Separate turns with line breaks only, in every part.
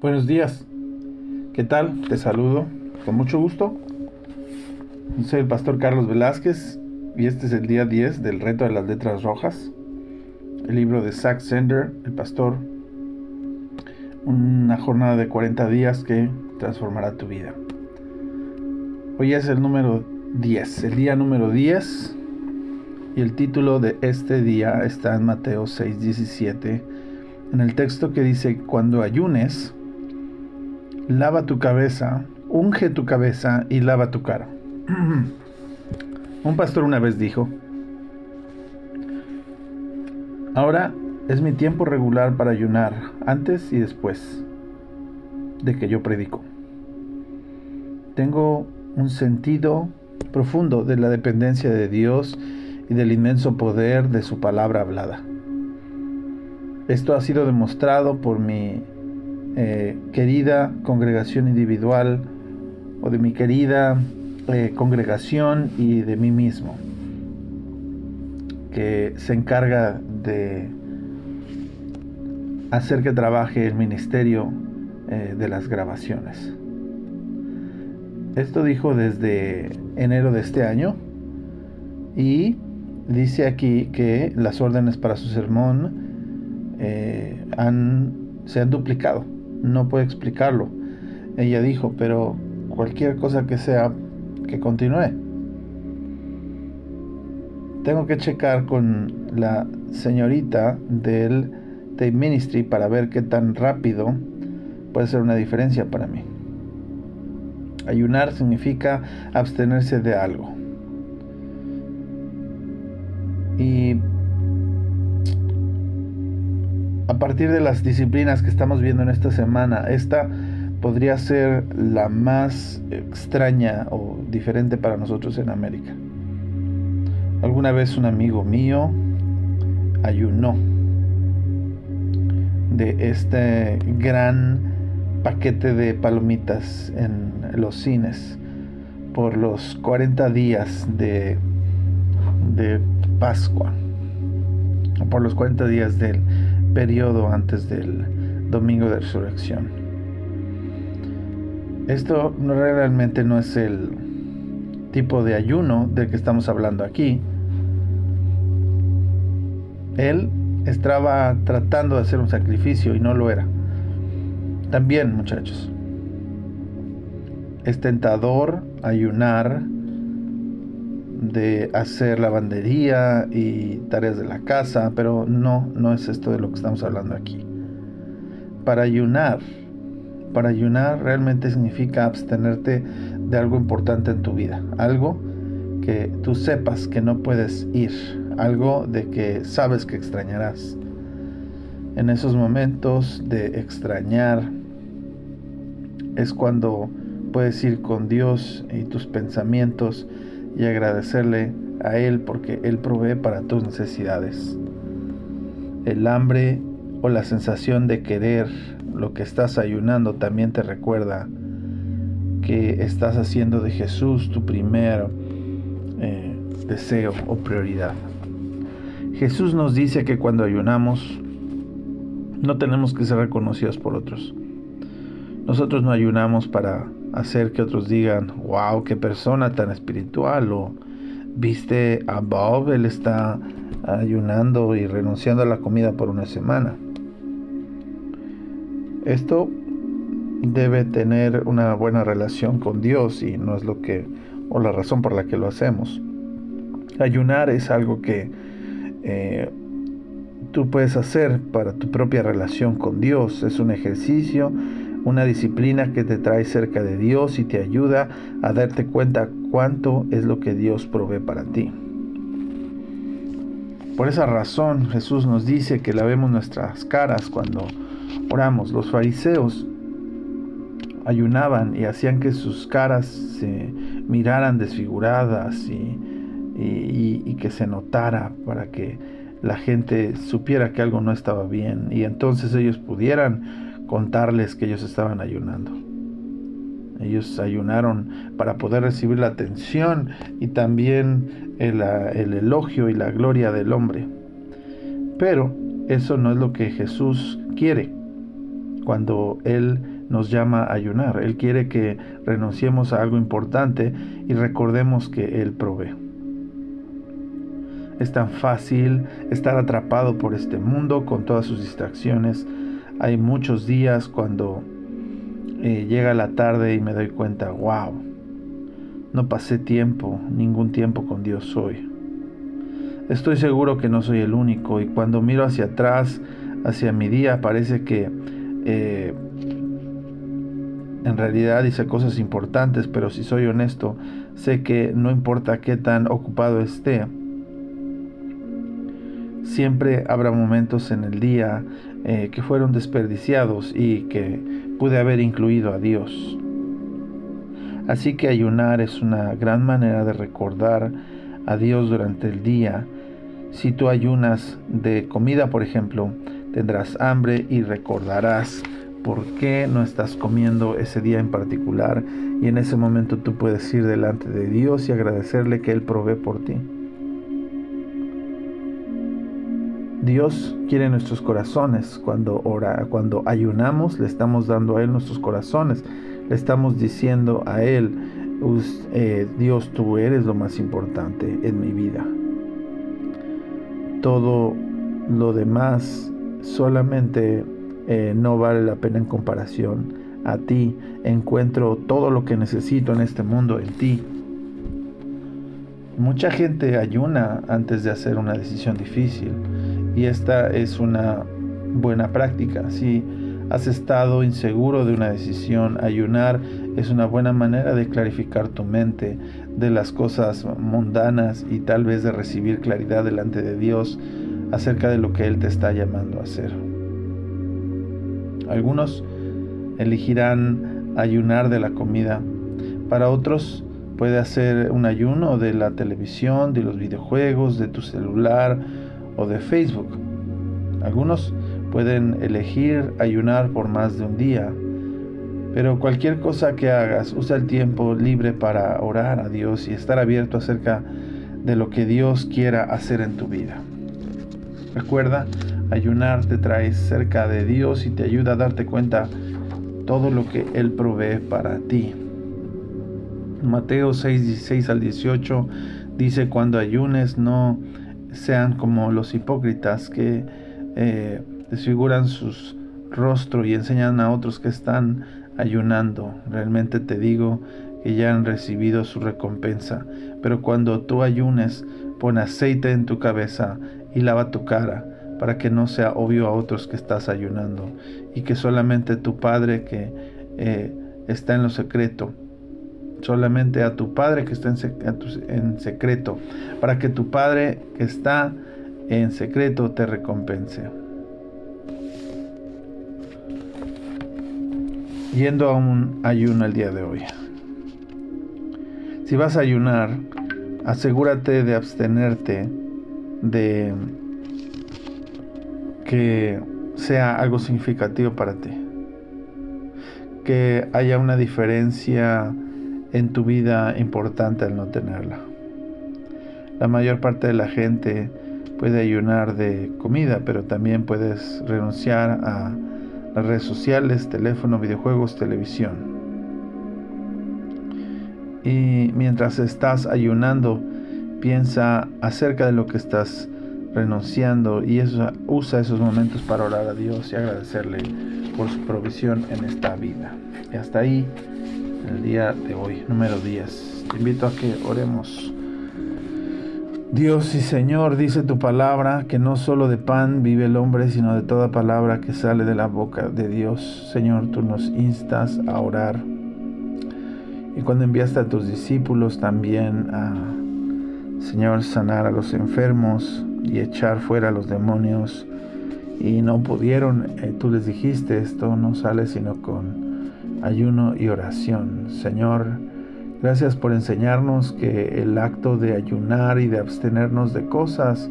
Buenos días. ¿Qué tal? Te saludo con mucho gusto. Soy el pastor Carlos Velázquez y este es el día 10 del reto de las letras rojas. El libro de Zach Sender, el pastor. Una jornada de 40 días que transformará tu vida. Hoy es el número 10, el día número 10. Y el título de este día está en Mateo 6, 17. En el texto que dice, cuando ayunes, lava tu cabeza, unge tu cabeza y lava tu cara. Un pastor una vez dijo, ahora es mi tiempo regular para ayunar, antes y después de que yo predico. Tengo un sentido profundo de la dependencia de Dios y del inmenso poder de su palabra hablada. Esto ha sido demostrado por mi eh, querida congregación individual o de mi querida eh, congregación y de mí mismo, que se encarga de hacer que trabaje el ministerio eh, de las grabaciones. Esto dijo desde enero de este año y dice aquí que las órdenes para su sermón han, se han duplicado no puede explicarlo. Ella dijo, pero cualquier cosa que sea, que continúe. Tengo que checar con la señorita del Tape Ministry para ver qué tan rápido puede ser una diferencia para mí. Ayunar significa abstenerse de algo. Partir de las disciplinas que estamos viendo en esta semana, esta podría ser la más extraña o diferente para nosotros en América. Alguna vez un amigo mío ayunó de este gran paquete de palomitas en los cines por los 40 días de, de Pascua, por los 40 días del periodo antes del domingo de resurrección. Esto realmente no es el tipo de ayuno del que estamos hablando aquí. Él estaba tratando de hacer un sacrificio y no lo era. También, muchachos, es tentador ayunar de hacer lavandería y tareas de la casa, pero no, no es esto de lo que estamos hablando aquí. Para ayunar, para ayunar realmente significa abstenerte de algo importante en tu vida, algo que tú sepas que no puedes ir, algo de que sabes que extrañarás. En esos momentos de extrañar es cuando puedes ir con Dios y tus pensamientos y agradecerle a Él porque Él provee para tus necesidades. El hambre o la sensación de querer lo que estás ayunando también te recuerda que estás haciendo de Jesús tu primer eh, deseo o prioridad. Jesús nos dice que cuando ayunamos no tenemos que ser reconocidos por otros. Nosotros no ayunamos para hacer que otros digan, wow, qué persona tan espiritual, o viste a Bob, él está ayunando y renunciando a la comida por una semana. Esto debe tener una buena relación con Dios y no es lo que, o la razón por la que lo hacemos. Ayunar es algo que eh, tú puedes hacer para tu propia relación con Dios, es un ejercicio una disciplina que te trae cerca de Dios y te ayuda a darte cuenta cuánto es lo que Dios provee para ti. Por esa razón Jesús nos dice que lavemos nuestras caras cuando oramos. Los fariseos ayunaban y hacían que sus caras se miraran desfiguradas y, y, que se notara para que la gente supiera que algo no estaba bien y entonces ellos pudieran contarles que ellos estaban ayunando. Ellos ayunaron para poder recibir la atención y también el, elogio y la gloria del hombre. Pero eso no es lo que Jesús quiere cuando Él nos llama a ayunar. Él quiere que renunciemos a algo importante y recordemos que Él provee. Es tan fácil estar atrapado por este mundo con todas sus distracciones. Hay muchos días cuando eh, llega la tarde y me doy cuenta, wow, no pasé tiempo, ningún tiempo con Dios hoy. Estoy seguro que no soy el único y cuando miro hacia atrás, hacia mi día, parece que eh, en realidad hice cosas importantes, pero si soy honesto, sé que no importa qué tan ocupado esté, siempre habrá momentos en el día eh, que fueron desperdiciados y que pude haber incluido a Dios. Así que ayunar es una gran manera de recordar a Dios durante el día. Si tú ayunas de comida, por ejemplo, tendrás hambre y recordarás por qué no estás comiendo ese día en particular y en ese momento tú puedes ir delante de Dios y agradecerle que Él provee por ti. Dios quiere nuestros corazones. Cuando, ora, cuando ayunamos, le estamos dando a Él nuestros corazones. Le estamos diciendo a Él, eh, Dios, tú eres lo más importante en mi vida. Todo lo demás solamente eh, no vale la pena en comparación a ti. Encuentro todo lo que necesito en este mundo en ti. Mucha gente ayuna antes de hacer una decisión difícil y esta es una buena práctica. Si has estado inseguro de una decisión, ayunar es una buena manera de clarificar tu mente de las cosas mundanas y tal vez de recibir claridad delante de Dios acerca de lo que Él te está llamando a hacer. Algunos elegirán ayunar de la comida. Para otros puede hacer un ayuno de la televisión, de los videojuegos, de tu celular o de Facebook. Algunos pueden elegir ayunar por más de un día. Pero cualquier cosa que hagas, usa el tiempo libre para orar a Dios y estar abierto acerca de lo que Dios quiera hacer en tu vida. Recuerda, ayunar te trae cerca de Dios y te ayuda a darte cuenta todo lo que Él provee para ti. Mateo 6, 16 al 18 dice, cuando ayunes no sean como los hipócritas que eh, desfiguran sus rostros y enseñan a otros que están ayunando. Realmente te digo que ya han recibido su recompensa. Pero cuando tú ayunes, pon aceite en tu cabeza y lava tu cara, para que no sea obvio a otros que estás ayunando, y que solamente tu Padre que eh, está en lo secreto, solamente a tu Padre que está en, secreto, para que tu Padre que está en secreto te recompense. Yendo a un ayuno el día de hoy. Si vas a ayunar, asegúrate de abstenerte de que sea algo significativo para ti. Que haya una diferencia en tu vida importante al no tenerla. La mayor parte de la gente puede ayunar de comida, pero también puedes renunciar a las redes sociales, teléfono, videojuegos, televisión. Y mientras estás ayunando, piensa acerca de lo que estás renunciando y eso, usa esos momentos para orar a Dios y agradecerle por su provisión en esta vida. Y hasta ahí el día de hoy, número 10. Te invito a que oremos. Dios y Señor, dice tu palabra que no solo de pan vive el hombre, sino de toda palabra que sale de la boca de Dios. Señor, tú nos instas a orar. Y cuando enviaste a tus discípulos también a Señor, sanar a los enfermos y echar fuera a los demonios. Y no pudieron, eh, tú les dijiste, esto no sale sino con ayuno y oración. Señor, gracias por enseñarnos que el acto de ayunar y de abstenernos de cosas,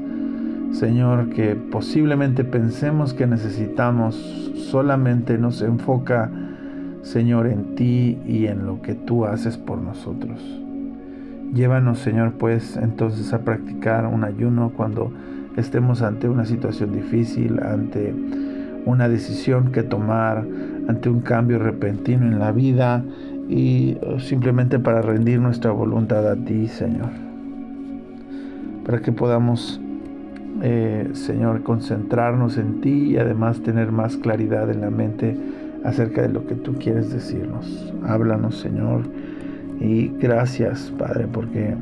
Señor, que posiblemente pensemos que necesitamos, solamente nos enfoca, Señor, en ti y en lo que tú haces por nosotros. Llévanos, Señor, pues entonces a practicar un ayuno cuando estemos ante una situación difícil, ante una decisión que tomar, ante un cambio repentino en la vida y simplemente para rendir nuestra voluntad a ti, Señor. Para que podamos, eh, Señor, concentrarnos en ti y además tener más claridad en la mente acerca de lo que tú quieres decirnos. Háblanos, Señor. Y gracias, Padre, porque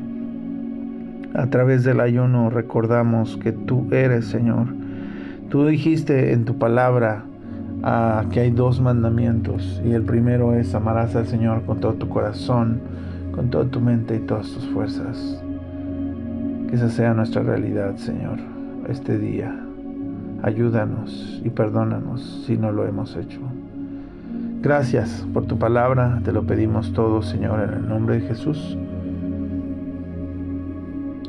a través del ayuno recordamos que tú eres, Señor. Tú dijiste en tu palabra que hay dos mandamientos y el primero es amarás al Señor con todo tu corazón, con toda tu mente y todas tus fuerzas. Que esa sea nuestra realidad, Señor, este día. Ayúdanos y perdónanos si no lo hemos hecho. Gracias por tu palabra, te lo pedimos todo, Señor, en el nombre de Jesús.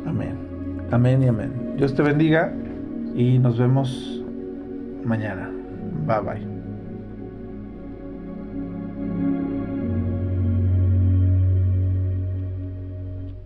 Amén. Amén y amén. Dios te bendiga y nos vemos mañana. Bye bye.